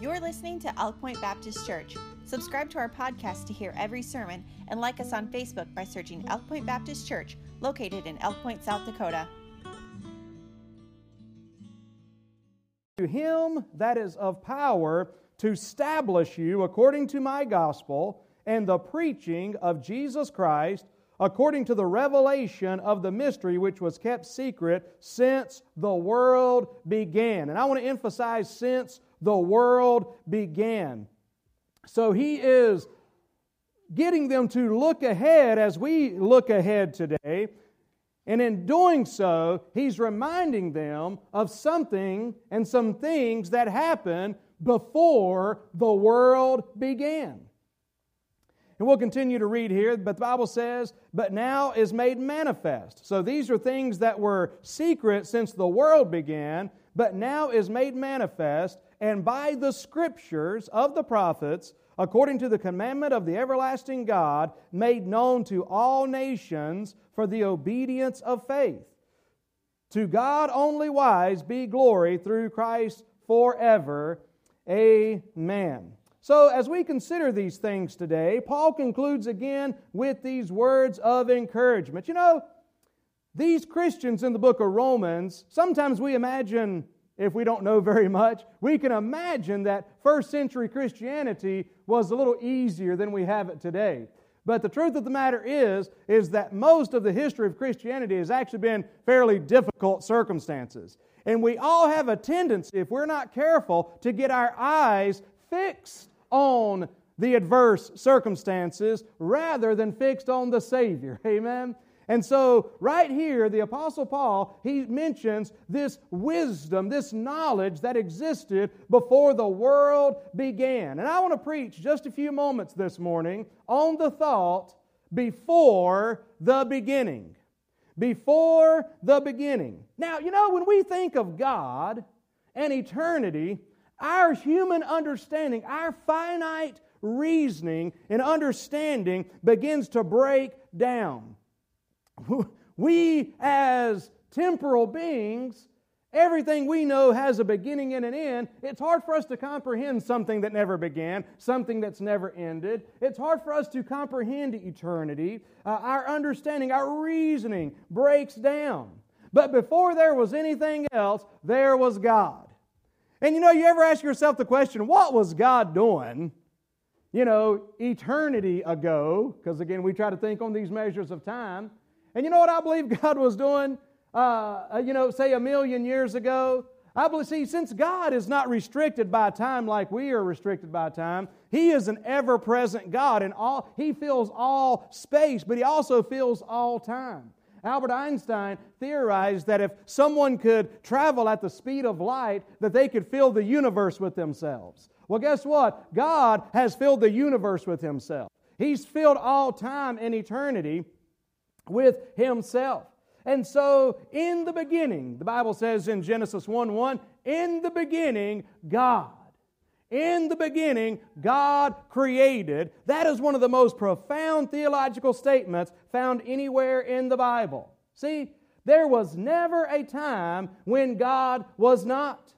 You're listening to Elk Point Baptist Church. Subscribe to our podcast to hear every sermon and like us on Facebook by searching Elk Point Baptist Church, located in Elk Point, South Dakota. To him that is of power to establish you according to my gospel and the preaching of Jesus Christ according to the revelation of the mystery which was kept secret since the world began. And I want to emphasize since the world began. So he is getting them to look ahead as we look ahead today. And in doing so, he's reminding them of something and some things that happened before the world began. And we'll continue to read here, but the Bible says, but now is made manifest. So these are things that were secret since the world began, but now is made manifest, and by the scriptures of the prophets, according to the commandment of the everlasting God, made known to all nations for the obedience of faith. To God only wise be glory through Christ forever. Amen. So, as we consider these things today, Paul concludes again with these words of encouragement. You know, these Christians in the book of Romans, sometimes we imagine, if we don't know very much, we can imagine that first century Christianity was a little easier than we have it today. But the truth of the matter is, is that most of the history of Christianity has actually been fairly difficult circumstances. And we all have a tendency, if we're not careful, to get our eyes fixed on the adverse circumstances rather than fixed on the Savior. Amen? And so, right here, the Apostle Paul, he mentions this wisdom, this knowledge that existed before the world began. And I want to preach just a few moments this morning on the thought before the beginning. Before the beginning. Now, you know, when we think of God and eternity, our human understanding, our finite reasoning and understanding begins to break down. We, as temporal beings, everything we know has a beginning and an end. It's hard for us to comprehend something that never began, something that's never ended. It's hard for us to comprehend eternity. Uh, our understanding, our reasoning breaks down. But before there was anything else, there was God. And you know, you ever ask yourself the question, what was God doing, you know, eternity ago? Because again, we try to think on these measures of time. And you know what I believe God was doing, uh, uh, you know, say a million years ago? I believe, see, since God is not restricted by time like we are restricted by time, He is an ever present God, and all, He fills all space, but He also fills all time. Albert Einstein theorized that if someone could travel at the speed of light, that they could fill the universe with themselves. Well, guess what? God has filled the universe with Himself. He's filled all time and eternity with Himself. And so, in the beginning, the Bible says in Genesis 1 1, in the beginning, God. In the beginning, God created. That is one of the most profound theological statements found anywhere in the Bible. See, there was never a time when God was not.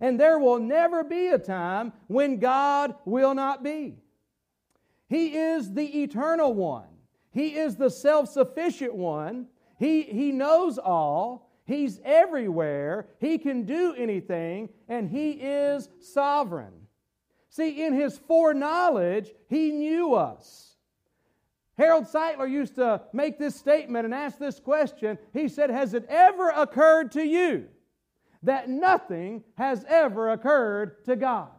And there will never be a time when God will not be. He is the eternal one, He is the self sufficient one. He, he knows all. He's everywhere. He can do anything, and He is sovereign. See, in his foreknowledge, he knew us. Harold Sightler used to make this statement and ask this question. He said, Has it ever occurred to you that nothing has ever occurred to God?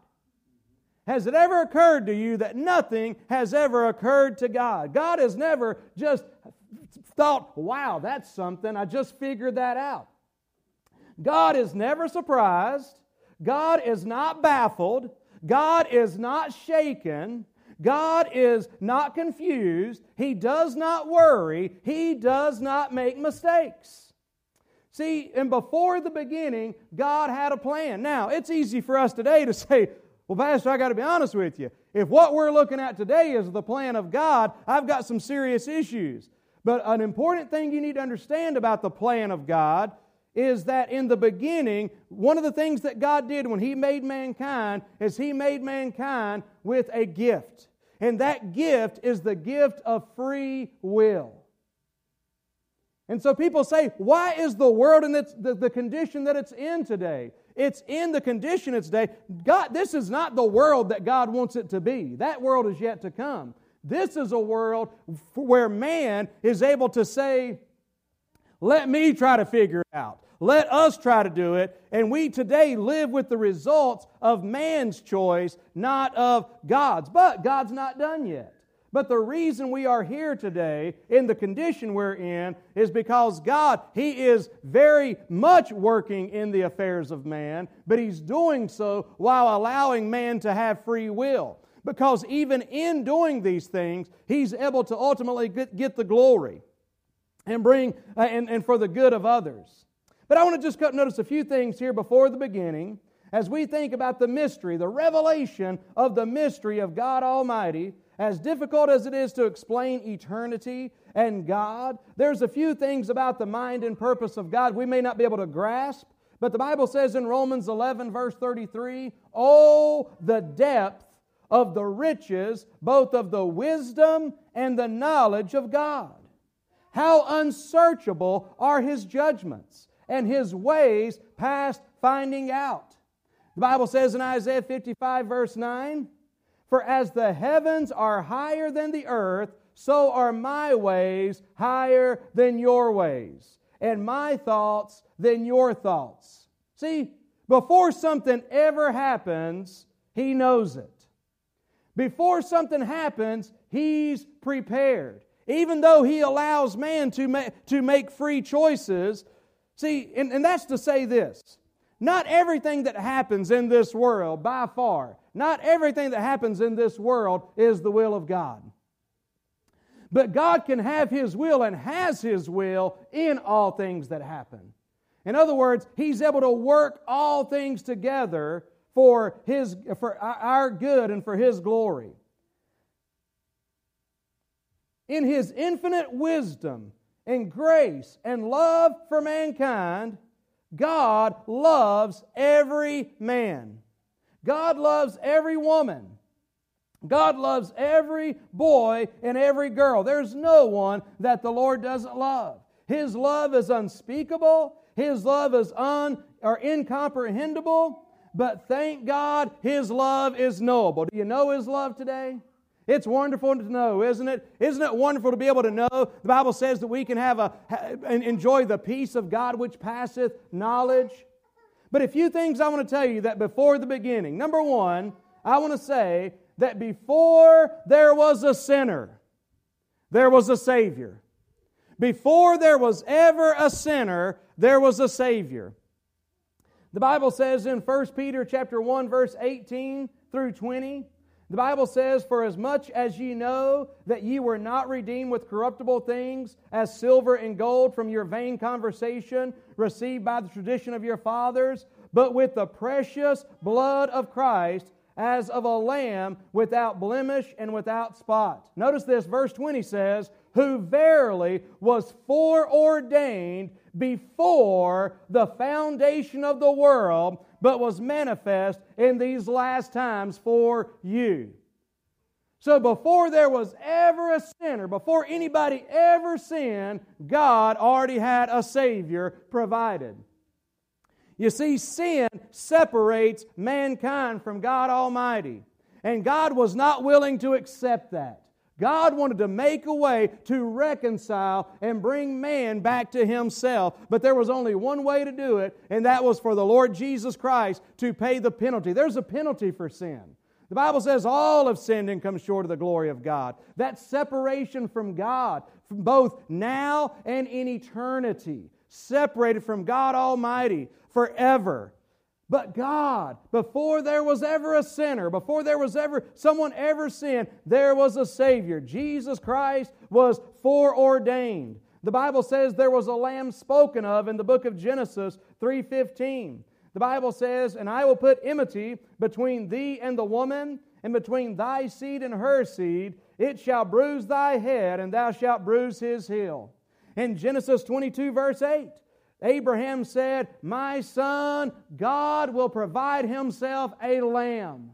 Has it ever occurred to you that nothing has ever occurred to God? God has never just thought, wow, that's something. I just figured that out. God is never surprised. God is not baffled. God is not shaken. God is not confused. He does not worry. He does not make mistakes. See, and before the beginning, God had a plan. Now, it's easy for us today to say, well, Pastor, I got to be honest with you. If what we're looking at today is the plan of God, I've got some serious issues. But an important thing you need to understand about the plan of God is that in the beginning, one of the things that God did when He made mankind is He made mankind with a gift. And that gift is the gift of free will. And so people say, why is the world in its, the, the condition that it's in today? It's in the condition it's today. God, this is not the world that God wants it to be. That world is yet to come. This is a world where man is able to say, let me try to figure it out. Let us try to do it. And we today live with the results of man's choice, not of God's. But God's not done yet. But the reason we are here today in the condition we're in is because God, He is very much working in the affairs of man, but He's doing so while allowing man to have free will. Because even in doing these things, He's able to ultimately get, the glory and bring uh, and, and for the good of others. But I want to just notice a few things here before the beginning as we think about the mystery, the revelation of the mystery of God Almighty. As difficult as it is to explain eternity and God, there's a few things about the mind and purpose of God we may not be able to grasp. But the Bible says in Romans 11, verse 33, Oh, the depth of the riches, both of the wisdom and the knowledge of God. How unsearchable are his judgments and his ways past finding out. The Bible says in Isaiah 55, verse 9, For as the heavens are higher than the earth, so are my ways higher than your ways, and my thoughts than your thoughts. See, before something ever happens, he knows it. Before something happens, he's prepared even though he allows man to, ma- to make free choices. See, and, and that's to say this not everything that happens in this world, by far, not everything that happens in this world is the will of God. But God can have His will and has His will in all things that happen. In other words, He's able to work all things together for, his, for our good and for His glory in his infinite wisdom and grace and love for mankind, God loves every man. God loves every woman. God loves every boy and every girl. There's no one that the Lord doesn't love. His love is unspeakable. His love is un or incomprehensible. But thank God, His love is knowable. Do you know His love today? It's wonderful to know, isn't it? Isn't it wonderful to be able to know? The Bible says that we can have a enjoy the peace of God which passeth knowledge. But a few things I want to tell you that before the beginning. Number one, I want to say that before there was a sinner, there was a Savior. Before there was ever a sinner, there was a Savior. The Bible says in 1 Peter chapter 1 verse 18 through 20, the Bible says, For as much as ye know that ye were not redeemed with corruptible things, as silver and gold from your vain conversation received by the tradition of your fathers, but with the precious blood of Christ, as of a lamb without blemish and without spot. Notice this, verse 20 says, Who verily was foreordained before the foundation of the world but was manifest in these last times for you. So before there was ever a sinner, before anybody ever sinned, God already had a Savior provided. You see, sin separates mankind from God Almighty. And God was not willing to accept that. God wanted to make a way to reconcile and bring man back to himself. But there was only one way to do it, and that was for the Lord Jesus Christ to pay the penalty. There's a penalty for sin. The Bible says all have sinned and come short of the glory of God. That separation from God, from both now and in eternity, separated from God Almighty forever. But God, before there was ever a sinner, before there was ever someone ever sinned, there was a Savior. Jesus Christ was foreordained. The Bible says there was a lamb spoken of in the book of Genesis 3:15. The Bible says, "And I will put enmity between thee and the woman, and between thy seed and her seed. It shall bruise thy head, and thou shalt bruise his heel." In Genesis 22 verse 8, Abraham said, My son, God will provide himself a lamb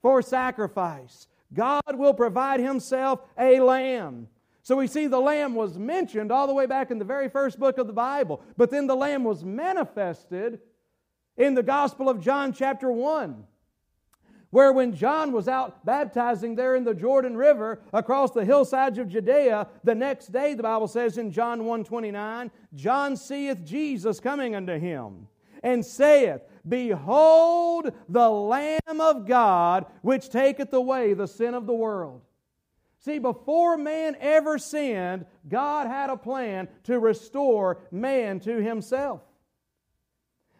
for sacrifice. God will provide himself a lamb. So we see the lamb was mentioned all the way back in the very first book of the Bible, but then the lamb was manifested in the Gospel of John, chapter 1 where when John was out baptizing there in the Jordan River across the hillsides of Judea, the next day, the Bible says in John 1.29, John seeth Jesus coming unto him, and saith, Behold the Lamb of God, which taketh away the sin of the world. See, before man ever sinned, God had a plan to restore man to himself.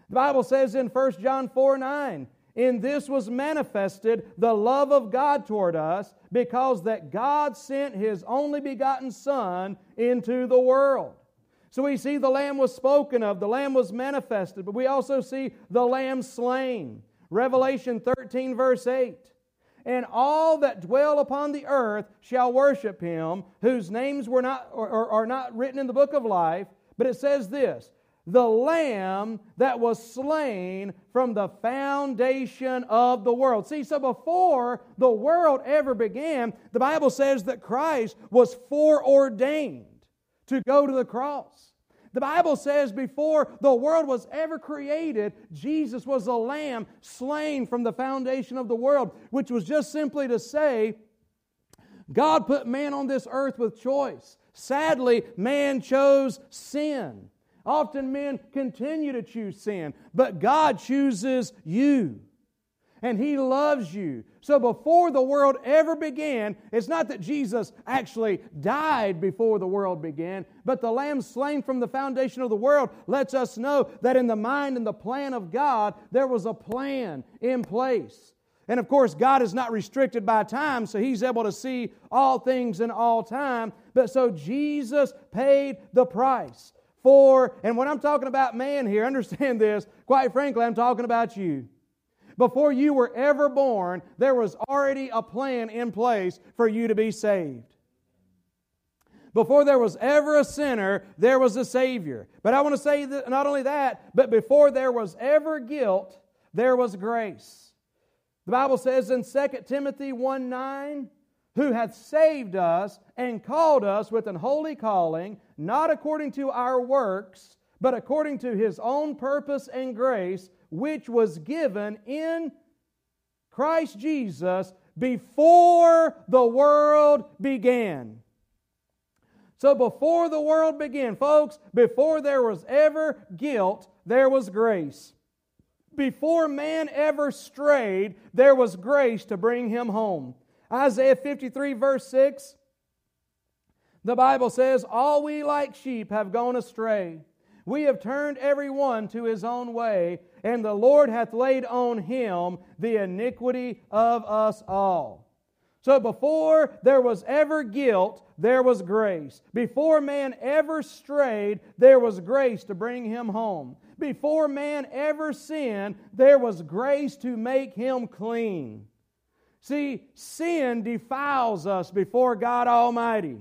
The Bible says in 1 John 4 9, in this was manifested the love of God toward us, because that God sent his only begotten Son into the world. So we see the Lamb was spoken of, the Lamb was manifested, but we also see the Lamb slain. Revelation 13, verse 8. And all that dwell upon the earth shall worship him, whose names were not or, or, are not written in the book of life. But it says this the Lamb that was slain from the foundation of the world. See, so before the world ever began, the Bible says that Christ was foreordained to go to the cross. The Bible says before the world was ever created, Jesus was a lamb slain from the foundation of the world, which was just simply to say, God put man on this earth with choice. Sadly, man chose sin. Often men continue to choose sin, but God chooses you. And He loves you. So before the world ever began, it's not that Jesus actually died before the world began, but the Lamb slain from the foundation of the world lets us know that in the mind and the plan of God, there was a plan in place. And of course, God is not restricted by time, so He's able to see all things in all time. But so Jesus paid the price for, and when I'm talking about man here, understand this, quite frankly, I'm talking about you. Before you were ever born, there was already a plan in place for you to be saved. Before there was ever a sinner, there was a Savior. But I want to say that not only that, but before there was ever guilt, there was grace. The Bible says in 2 Timothy 1 9, who hath saved us and called us with an holy calling, not according to our works, but according to his own purpose and grace, which was given in Christ Jesus before the world began. So, before the world began, folks, before there was ever guilt, there was grace. Before man ever strayed, there was grace to bring him home. Isaiah 53, verse 6, the Bible says, All we like sheep have gone astray. We have turned every one to his own way, and the Lord hath laid on him the iniquity of us all. So before there was ever guilt, there was grace. Before man ever strayed, there was grace to bring him home. Before man ever sinned, there was grace to make him clean. See, sin defiles us before God Almighty.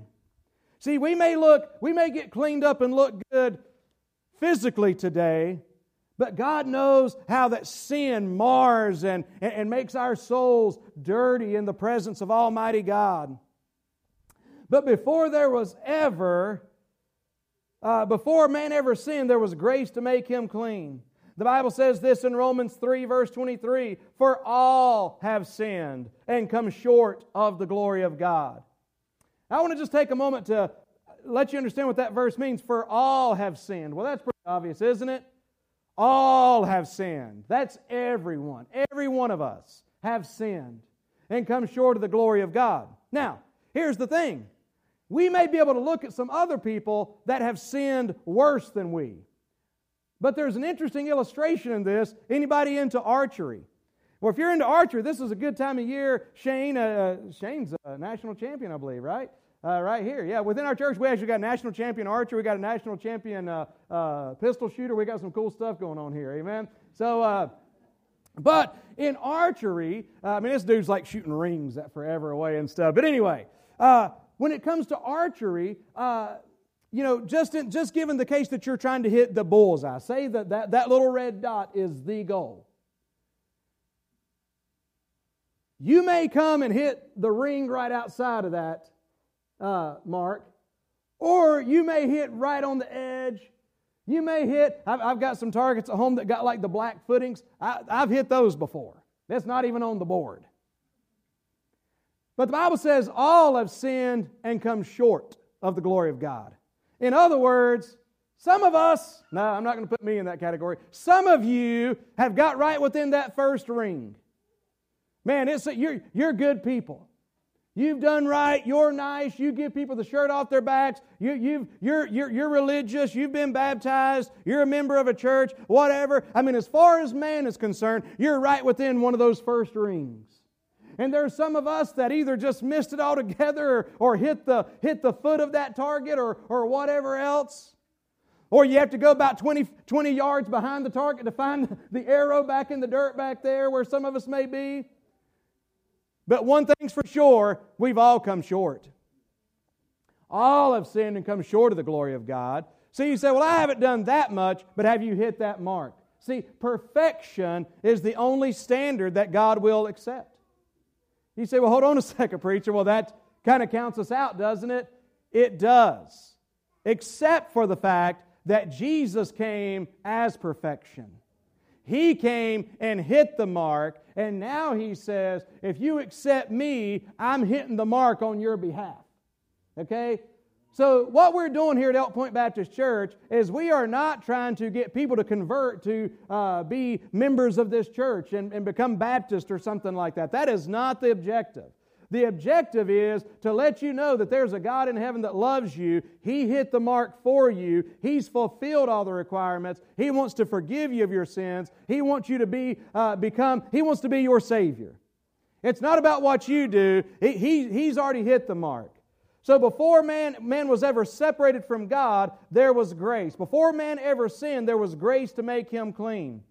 See, we may look, we may get cleaned up and look good physically today, but God knows how that sin mars and, and, and makes our souls dirty in the presence of Almighty God. But before there was ever, uh, before man ever sinned, there was grace to make him clean. The Bible says this in Romans 3, verse 23 For all have sinned and come short of the glory of God. I want to just take a moment to let you understand what that verse means. For all have sinned. Well, that's pretty obvious, isn't it? All have sinned. That's everyone. Every one of us have sinned and come short of the glory of God. Now, here's the thing we may be able to look at some other people that have sinned worse than we. But there's an interesting illustration in this. Anybody into archery? Well, if you're into archery, this is a good time of year. Shane, uh, uh, Shane's a national champion, I believe, right? Uh, right here. Yeah, within our church, we actually got a national champion archer. We got a national champion uh, uh, pistol shooter. We got some cool stuff going on here. Amen. So, uh, but in archery, I mean, this dude's like shooting rings that forever away and stuff. But anyway, when it comes to archery, you know, just, in, just given the case that you're trying to hit the bullseye, say that, that that little red dot is the goal. You may come and hit the ring right outside of that uh, mark, or you may hit right on the edge. You may hit, I've, I've, got some targets at home that got like the black footings. I, I've hit those before. That's not even on the board. But the Bible says all have sinned and come short of the glory of God. In other words, some of us, no, I'm not going to put me in that category. Some of you have got right within that first ring. Man, it's a, you're, you're good people. You've done right. You're nice. You give people the shirt off their backs. You, you've, you're, you're, you're religious. You've been baptized. You're a member of a church, whatever. I mean, as far as man is concerned, you're right within one of those first rings. And there's some of us that either just missed it altogether or, or hit, the, hit the foot of that target or, or whatever else. Or you have to go about 20, 20 yards behind the target to find the arrow back in the dirt back there where some of us may be. But one thing's for sure we've all come short. All have sinned and come short of the glory of God. So you say, Well, I haven't done that much, but have you hit that mark? See, perfection is the only standard that God will accept. You say, well, hold on a second, preacher. Well, that kind of counts us out, doesn't it? It does, except for the fact that Jesus came as perfection. He came and hit the mark, and now he says, if you accept me, I'm hitting the mark on your behalf. Okay? So, what we're doing here at Elk Point Baptist Church is we are not trying to get people to convert to uh, be members of this church and, and become Baptist or something like that. That is not the objective. The objective is to let you know that there's a God in heaven that loves you. He hit the mark for you. He's fulfilled all the requirements. He wants to forgive you of your sins. He wants you to be uh, become. He wants to be your Savior. It's not about what you do. He, he, he's already hit the mark. So before man, man was ever separated from God, there was grace. Before man ever sinned, there was grace to make him clean.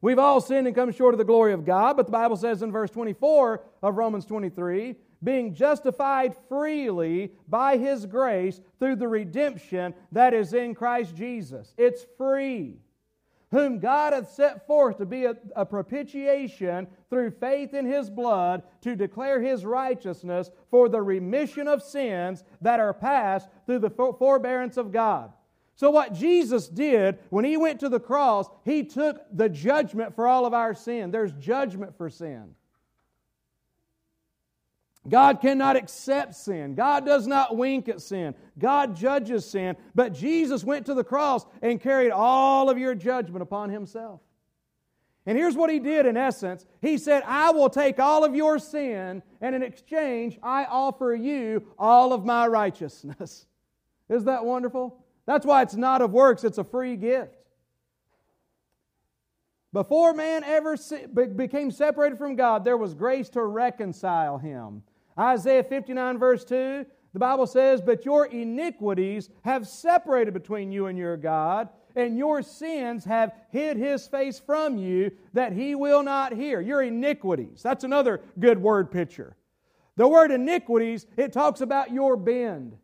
We've all sinned and come short of the glory of God, but the Bible says in verse 24 of Romans 23 being justified freely by his grace through the redemption that is in Christ Jesus. It's free whom God hath set forth to be a, a, propitiation through faith in his blood to declare his righteousness for the remission of sins that are past through the forbearance of God. So, what Jesus did when he went to the cross, he took the judgment for all of our sin. There's judgment for sin. God cannot accept sin. God does not wink at sin. God judges sin. But Jesus went to the cross and carried all of your judgment upon himself. And here's what he did in essence He said, I will take all of your sin, and in exchange, I offer you all of my righteousness. Is that wonderful? That's why it's not of works, it's a free gift. Before man ever became separated from God, there was grace to reconcile him. Isaiah 59, verse 2, the Bible says, But your iniquities have separated between you and your God, and your sins have hid his face from you that he will not hear. Your iniquities. That's another good word picture. The word iniquities, it talks about your bend.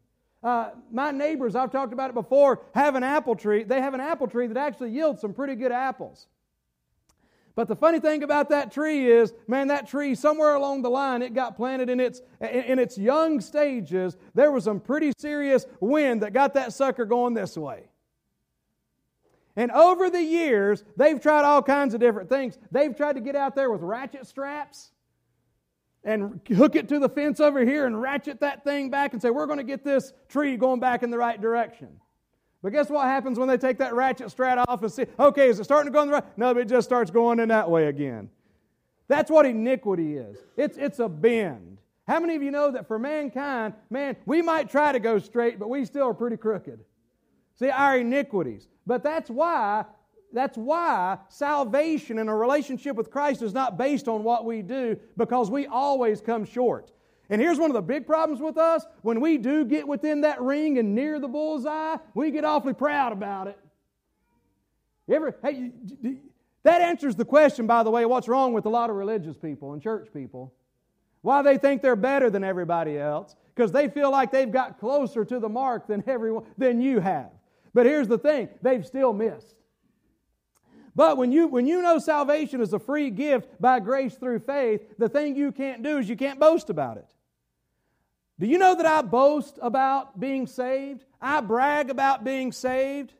Uh, my neighbors, I've talked about it before, have an apple tree. They have an apple tree that actually yields some pretty good apples. But the funny thing about that tree is, man, that tree somewhere along the line, it got planted in its in its young stages. There was some pretty serious wind that got that sucker going this way. And over the years, they've tried all kinds of different things. They've tried to get out there with ratchet straps and hook it to the fence over here and ratchet that thing back and say, we're going to get this tree going back in the right direction. But guess what happens when they take that ratchet strap off and see, okay, is it starting to go in the right? No, it just starts going in that way again. That's what iniquity is. It's, it's a bend. How many of you know that for mankind, man, we might try to go straight, but we still are pretty crooked. See, our iniquities. But that's why, that's why salvation and a relationship with Christ is not based on what we do, because we always come short. And here's one of the big problems with us when we do get within that ring and near the bullseye, we get awfully proud about it. Ever, hey, that answers the question, by the way, what's wrong with a lot of religious people and church people. Why they think they're better than everybody else? Because they feel like they've got closer to the mark than everyone than you have. But here's the thing, they've still missed. But when you, when you know salvation is a free gift by grace through faith, the thing you can't do is you can't boast about it. Do you know that I boast about being saved? I brag about being saved,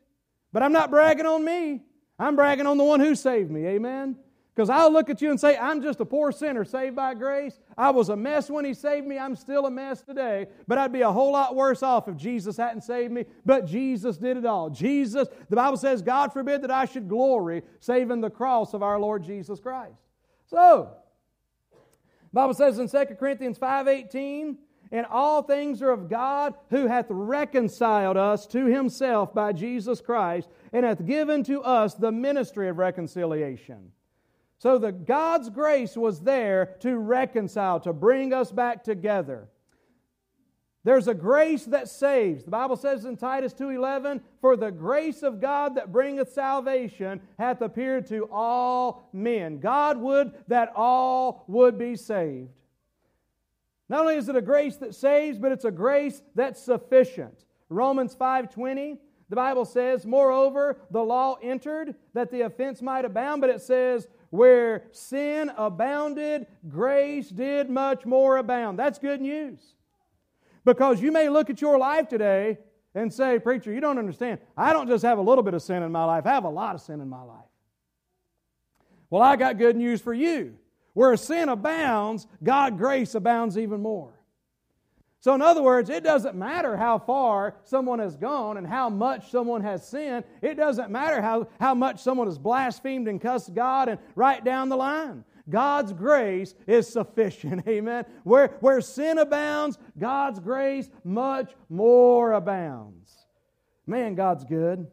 but I'm not bragging on me. I'm bragging on the one who saved me. Amen? Because I'll look at you and say, I'm just a poor sinner saved by grace. I was a mess when He saved me. I'm still a mess today. But I'd be a whole lot worse off if Jesus hadn't saved me. But Jesus did it all. Jesus, the Bible says, God forbid that I should glory saving the cross of our Lord Jesus Christ. So, Bible says in 2 Corinthians 5.18, and all things are of God who hath reconciled us to himself by Jesus Christ and hath given to us the ministry of reconciliation. So the God's grace was there to reconcile, to bring us back together. There's a grace that saves. The Bible says in Titus 2:11, "For the grace of God that bringeth salvation hath appeared to all men." God would that all would be saved. Not only is it a grace that saves, but it's a grace that's sufficient. Romans 5:20, the Bible says, "Moreover, the law entered that the offense might abound," but it says, where sin abounded, grace did much more abound. That's good news. Because you may look at your life today and say, Preacher, you don't understand. I don't just have a little bit of sin in my life, I have a lot of sin in my life. Well, I got good news for you. Where sin abounds, God grace abounds even more. So, in other words, it doesn't matter how far someone has gone and how much someone has sinned. It doesn't matter how, how much someone has blasphemed and cussed God and right down the line. God's grace is sufficient. Amen. Where, where sin abounds, God's grace much more abounds. Man, God's good.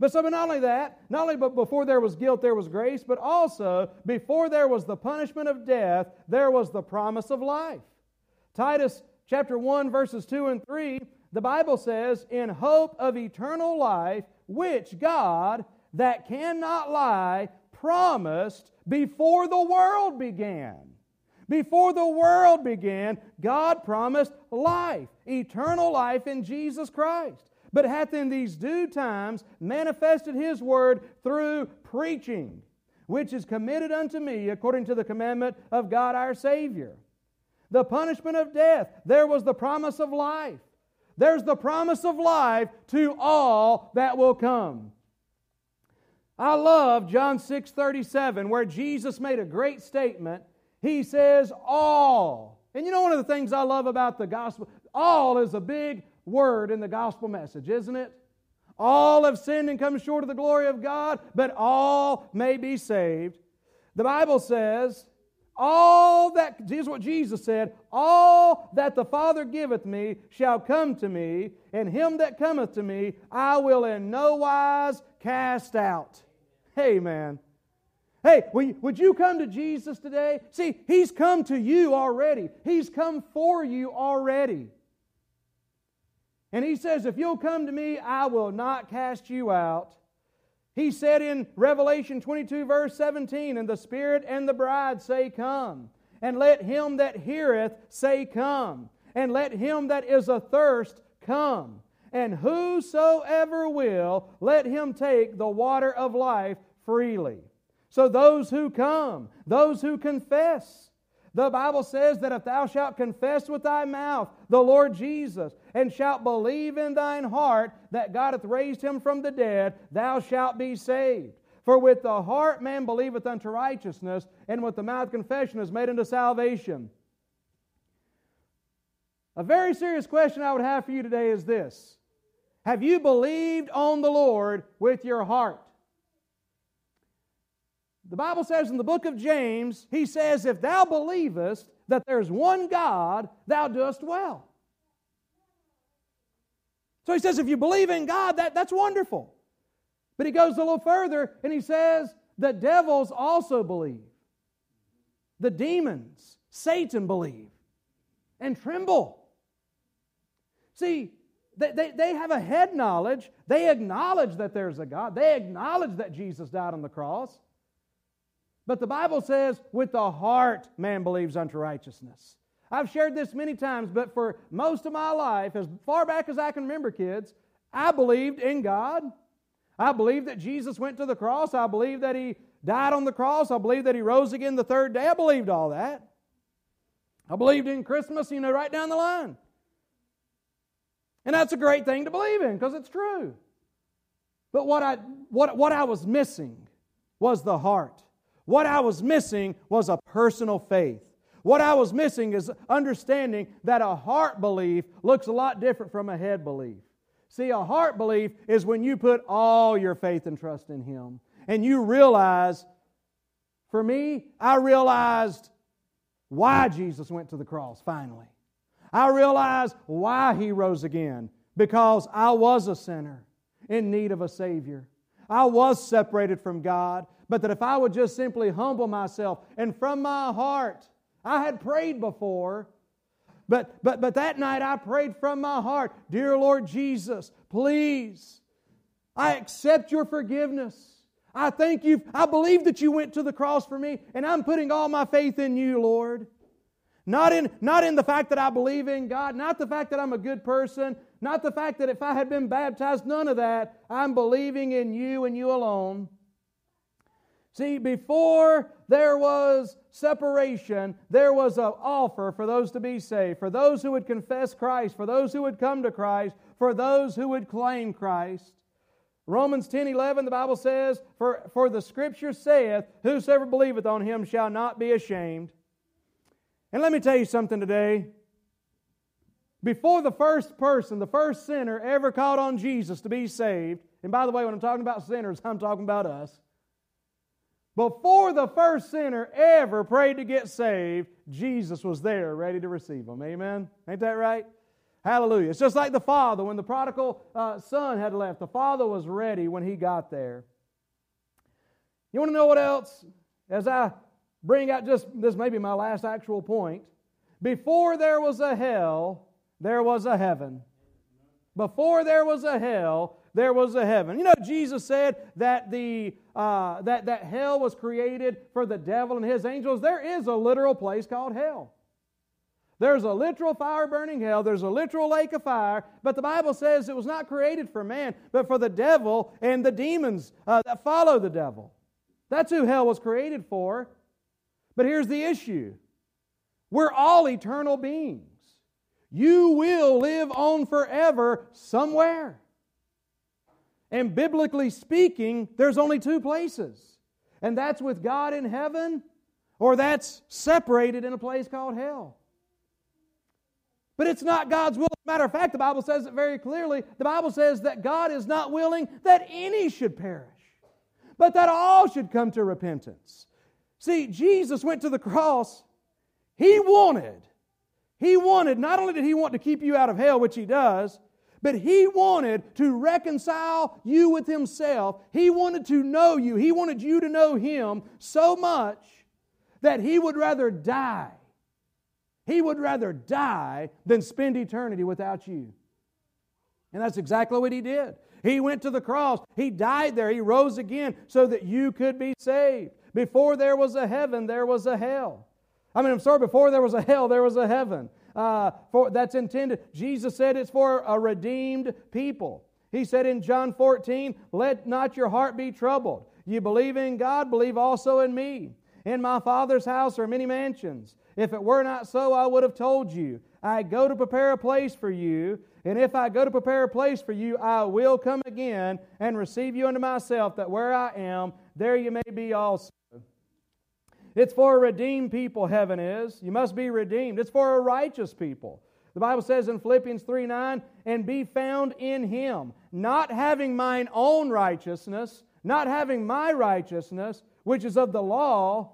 But so, but not only that, not only but before there was guilt, there was grace, but also before there was the punishment of death, there was the promise of life. Titus chapter 1, verses 2 and 3, the Bible says, In hope of eternal life, which God, that cannot lie, promised before the world began. Before the world began, God promised life, eternal life in Jesus Christ. But hath in these due times manifested his word through preaching, which is committed unto me according to the commandment of God our Savior the punishment of death. There was the promise of life. There's the promise of life to all that will come. I love John 6 37, where Jesus made a great statement. He says, All. And you know, one of the things I love about the gospel, all is a big word in the gospel message, isn't it? All have sinned and come short of the glory of God, but all may be saved. The Bible says all that, here's what Jesus said All that the Father giveth me shall come to me, and him that cometh to me I will in no wise cast out. Amen. Hey, would you come to Jesus today? See, He's come to you already, He's come for you already. And He says, If you'll come to me, I will not cast you out. He said in Revelation 22, verse 17, And the Spirit and the bride say, Come. And let him that heareth say, Come. And let him that is athirst come. And whosoever will, let him take the water of life freely. So those who come, those who confess, the Bible says that if thou shalt confess with thy mouth the Lord Jesus, and shalt believe in thine heart that God hath raised him from the dead, thou shalt be saved. For with the heart man believeth unto righteousness, and with the mouth confession is made unto salvation. A very serious question I would have for you today is this Have you believed on the Lord with your heart? The Bible says in the book of James, he says, If thou believest that there's one God, thou doest well. So he says, if you believe in God, that, that's wonderful. But he goes a little further and he says, the devils also believe. The demons, Satan believe and tremble. See, they, they, they have a head knowledge. They acknowledge that there's a God. They acknowledge that Jesus died on the cross. But the Bible says, with the heart man believes unto righteousness. I've shared this many times, but for most of my life, as far back as I can remember, kids, I believed in God. I believed that Jesus went to the cross. I believed that He died on the cross. I believed that He rose again the third day. I believed all that. I believed in Christmas, you know, right down the line. And that's a great thing to believe in because it's true. But what I, what, what I was missing was the heart. What I was missing was a personal faith. What I was missing is understanding that a heart belief looks a lot different from a head belief. See, a heart belief is when you put all your faith and trust in Him and you realize, for me, I realized why Jesus went to the cross finally. I realized why He rose again because I was a sinner in need of a Savior. I was separated from God, but that if I would just simply humble myself and from my heart, I had prayed before, but, but, but that night I prayed from my heart, Dear Lord Jesus, please, I accept your forgiveness. I thank you. I believe that you went to the cross for me, and I'm putting all my faith in you, Lord. Not in, not in the fact that I believe in God, not the fact that I'm a good person, not the fact that if I had been baptized, none of that. I'm believing in you and you alone. See, before there was separation, there was an offer for those to be saved, for those who would confess Christ, for those who would come to Christ, for those who would claim Christ. Romans 10 11, the Bible says, For, for the scripture saith, Whosoever believeth on him shall not be ashamed. And let me tell you something today. Before the first person, the first sinner ever called on Jesus to be saved, and by the way, when I'm talking about sinners, I'm talking about us. Before the first sinner ever prayed to get saved, Jesus was there ready to receive them. Amen? Ain't that right? Hallelujah. It's just like the father, when the prodigal uh, son had left, the father was ready when he got there. You want to know what else? As I bring out just this may be my last actual point. Before there was a hell, there was a heaven. Before there was a hell, there was a heaven. You know, Jesus said that the uh, that that hell was created for the devil and his angels. There is a literal place called hell. There's a literal fire burning hell. There's a literal lake of fire. But the Bible says it was not created for man, but for the devil and the demons uh, that follow the devil. That's who hell was created for. But here's the issue we're all eternal beings. You will live on forever somewhere. And biblically speaking, there's only two places. And that's with God in heaven, or that's separated in a place called hell. But it's not God's will. Matter of fact, the Bible says it very clearly. The Bible says that God is not willing that any should perish, but that all should come to repentance. See, Jesus went to the cross. He wanted, He wanted, not only did He want to keep you out of hell, which He does, but He wanted to reconcile you with Himself. He wanted to know you. He wanted you to know Him so much that He would rather die. He would rather die than spend eternity without you. And that's exactly what He did. He went to the cross. He died there. He rose again so that you could be saved. Before there was a heaven, there was a hell. I mean, I'm sorry, before there was a hell, there was a heaven. Uh, for that's intended. Jesus said it's for a redeemed people. He said in John 14, Let not your heart be troubled. You believe in God, believe also in me. In my Father's house are many mansions. If it were not so, I would have told you. I go to prepare a place for you. And if I go to prepare a place for you, I will come again and receive you unto myself, that where I am, there you may be also. It's for a redeemed people, heaven is. You must be redeemed. It's for a righteous people. The Bible says in Philippians 3 9, and be found in him, not having mine own righteousness, not having my righteousness, which is of the law,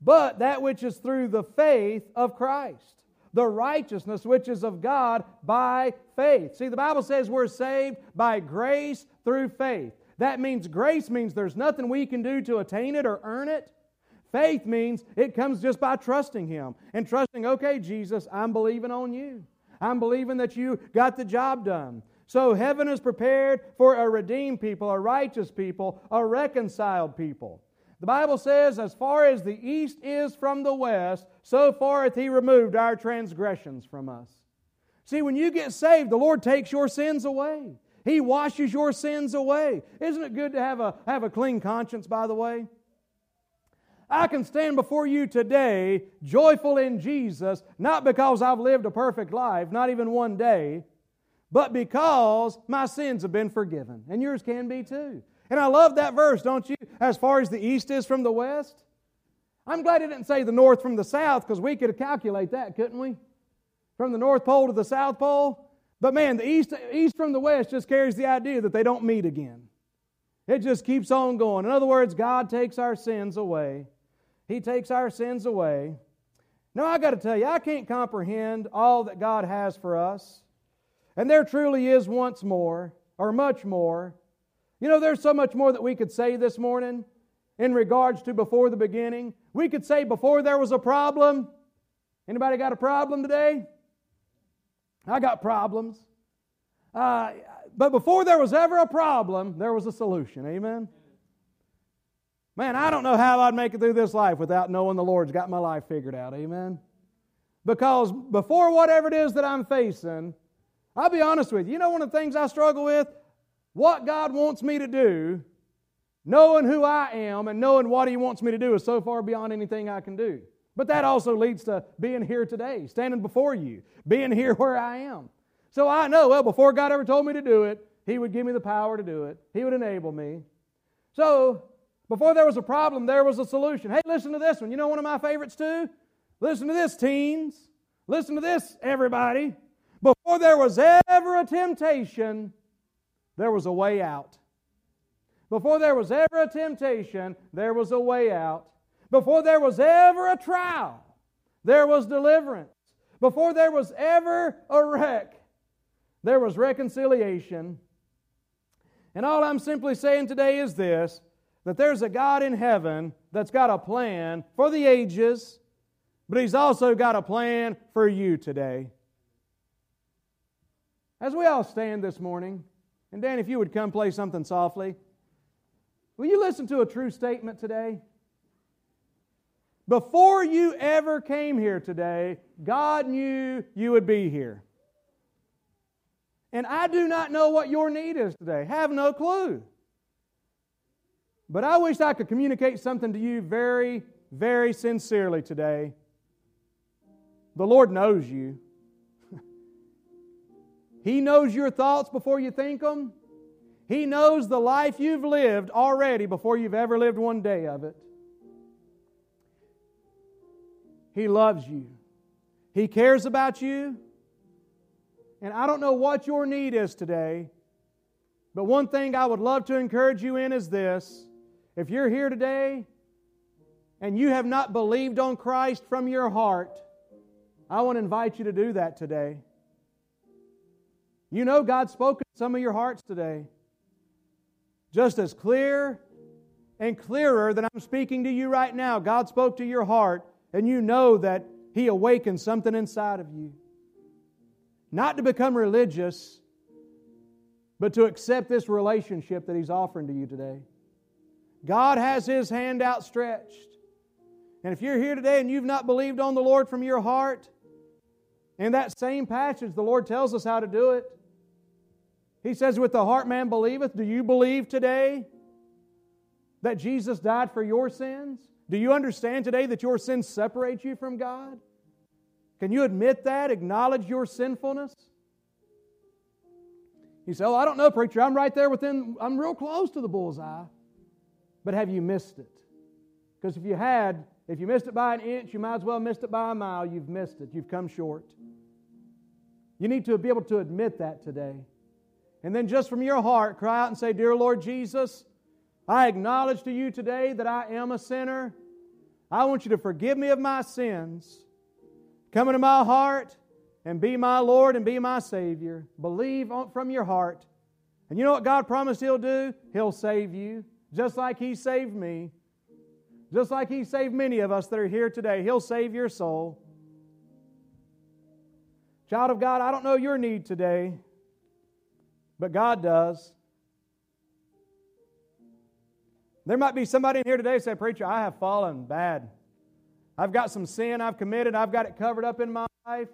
but that which is through the faith of Christ. The righteousness which is of God by faith. See, the Bible says we're saved by grace through faith. That means grace means there's nothing we can do to attain it or earn it. Faith means it comes just by trusting Him and trusting, okay, Jesus, I'm believing on you. I'm believing that you got the job done. So heaven is prepared for a redeemed people, a righteous people, a reconciled people. The Bible says, As far as the east is from the west, so far hath He removed our transgressions from us. See, when you get saved, the Lord takes your sins away. He washes your sins away. Isn't it good to have a, have a clean conscience, by the way? I can stand before you today joyful in Jesus, not because I've lived a perfect life, not even one day, but because my sins have been forgiven. And yours can be too. And I love that verse, don't you? As far as the east is from the west. I'm glad it didn't say the north from the south because we could calculate that, couldn't we? From the North Pole to the South Pole. But man, the east, east from the west just carries the idea that they don't meet again. It just keeps on going. In other words, God takes our sins away. He takes our sins away. Now, I got to tell you, I can't comprehend all that God has for us. And there truly is once more, or much more, you know, there's so much more that we could say this morning in regards to before the beginning. We could say before there was a problem. Anybody got a problem today? I got problems. Uh, but before there was ever a problem, there was a solution. Amen? Man, I don't know how I'd make it through this life without knowing the Lord's got my life figured out. Amen? Because before whatever it is that I'm facing, I'll be honest with you. You know one of the things I struggle with? what God wants me to do, knowing who I am and knowing what He wants me to do is so far beyond anything I can do. But that also leads to being here today, standing before you, being here where I am. So I know, well, before God ever told me to do it, He would give me the power to do it, He would enable me. So before there was a problem, there was a solution. Hey, listen to this one. You know one of my favorites too? Listen to this, teens. Listen to this, everybody. Before there was ever a temptation, there was a way out. Before there was ever a temptation, there was a way out. Before there was ever a trial, there was deliverance. Before there was ever a wreck, there was reconciliation. And all I'm simply saying today is this that there's a God in heaven that's got a plan for the ages, but He's also got a plan for you today. As we all stand this morning, and Dan, if you would come play something softly. Will you listen to a true statement today? Before you ever came here today, God knew you would be here. And I do not know what your need is today. Have no clue. But I wish I could communicate something to you very, very sincerely today. The Lord knows you. He knows your thoughts before you think them. He knows the life you've lived already before you've ever lived one day of it. He loves you. He cares about you. And I don't know what your need is today, but one thing I would love to encourage you in is this. If you're here today and you have not believed on Christ from your heart, I want to invite you to do that today. You know God spoke in some of your hearts today. Just as clear and clearer than I'm speaking to you right now, God spoke to your heart, and you know that He awakened something inside of you. Not to become religious, but to accept this relationship that He's offering to you today. God has His hand outstretched. And if you're here today and you've not believed on the Lord from your heart, in that same passage, the Lord tells us how to do it. He says, With the heart man believeth. Do you believe today that Jesus died for your sins? Do you understand today that your sins separate you from God? Can you admit that? Acknowledge your sinfulness? You say, Oh, I don't know, preacher. I'm right there within, I'm real close to the bullseye. But have you missed it? Because if you had, if you missed it by an inch, you might as well have missed it by a mile. You've missed it. You've come short. You need to be able to admit that today. And then just from your heart, cry out and say, Dear Lord Jesus, I acknowledge to you today that I am a sinner. I want you to forgive me of my sins. Come into my heart and be my Lord and be my Savior. Believe from your heart. And you know what God promised He'll do? He'll save you, just like He saved me. Just like He saved many of us that are here today. He'll save your soul. Child of God, I don't know your need today but God does. There might be somebody in here today say, Preacher, I have fallen bad. I've got some sin I've committed, I've got it covered up in my life.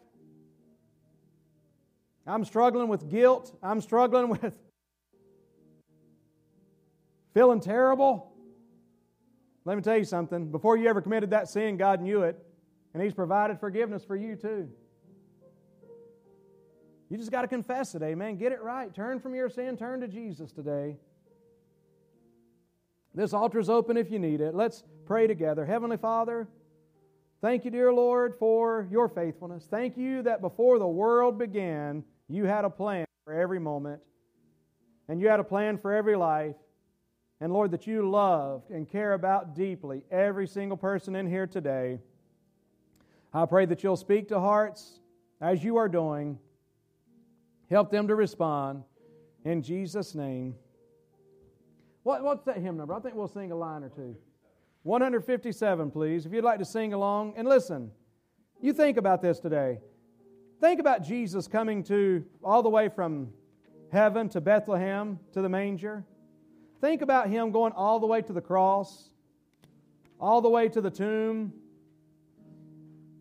I'm struggling with guilt. I'm struggling with feeling terrible. Let me tell you something. Before you ever committed that sin, God knew it, and He's provided forgiveness for you too. You just got to confess it, amen. Get it right. Turn from your sin, turn to Jesus today. This altar is open if you need it. Let's pray together. Heavenly Father, thank you, dear Lord, for your faithfulness. Thank you that before the world began, you had a plan for every moment, and you had a plan for every life. And Lord, that you love and care about deeply every single person in here today. I pray that you'll speak to hearts as you are doing. Help them to respond in Jesus' name. What, what's that hymn number? I think we'll sing a line or two. 157, please, if you'd like to sing along. And listen, you think about this today. Think about Jesus coming to all the way from heaven to Bethlehem to the manger. Think about him going all the way to the cross, all the way to the tomb,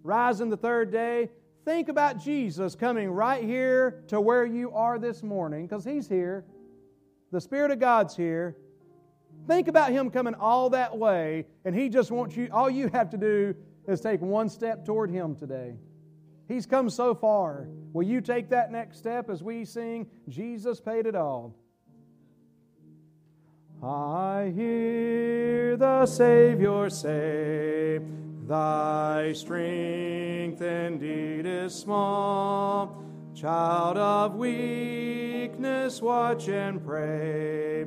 rising the third day. Think about Jesus coming right here to where you are this morning, because he's here. The Spirit of God's here. Think about him coming all that way, and he just wants you, all you have to do is take one step toward him today. He's come so far. Will you take that next step as we sing, Jesus paid it all? I hear the Savior say, Thy strength indeed is small. Child of weakness, watch and pray.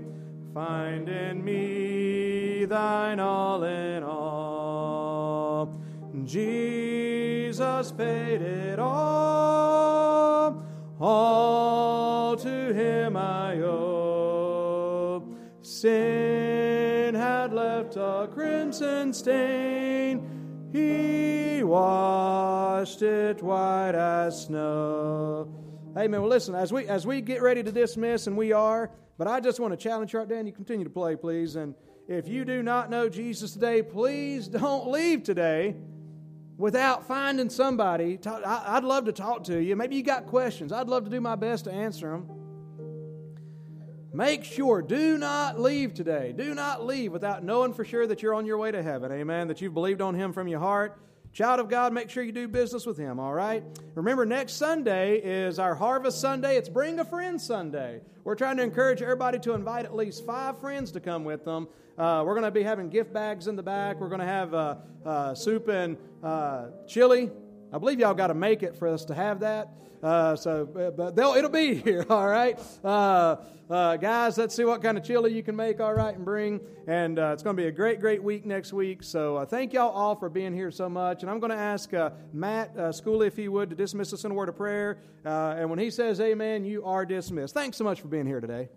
Find in me thine all in all. Jesus paid it all. All to him I owe. Sin had left a crimson stain he washed it white as snow. Amen. Well, listen, as we as we get ready to dismiss, and we are, but I just want to challenge you right Dan. You continue to play, please. And if you do not know Jesus today, please don't leave today without finding somebody. I'd love to talk to you. Maybe you got questions. I'd love to do my best to answer them. Make sure, do not leave today. Do not leave without knowing for sure that you're on your way to heaven. Amen. That you've believed on Him from your heart. Child of God, make sure you do business with Him, all right? Remember, next Sunday is our Harvest Sunday. It's Bring a Friend Sunday. We're trying to encourage everybody to invite at least five friends to come with them. Uh, we're going to be having gift bags in the back. We're going to have uh, uh, soup and uh, chili. I believe y'all got to make it for us to have that. Uh, so, but they'll, it'll be here, all right? Uh, uh, guys, let's see what kind of chili you can make, all right, and bring. And uh, it's going to be a great, great week next week. So, uh, thank y'all all for being here so much. And I'm going to ask uh, Matt uh, Schooley, if he would, to dismiss us in a word of prayer. and when he says amen, you are dismissed. Thanks so much for being here today.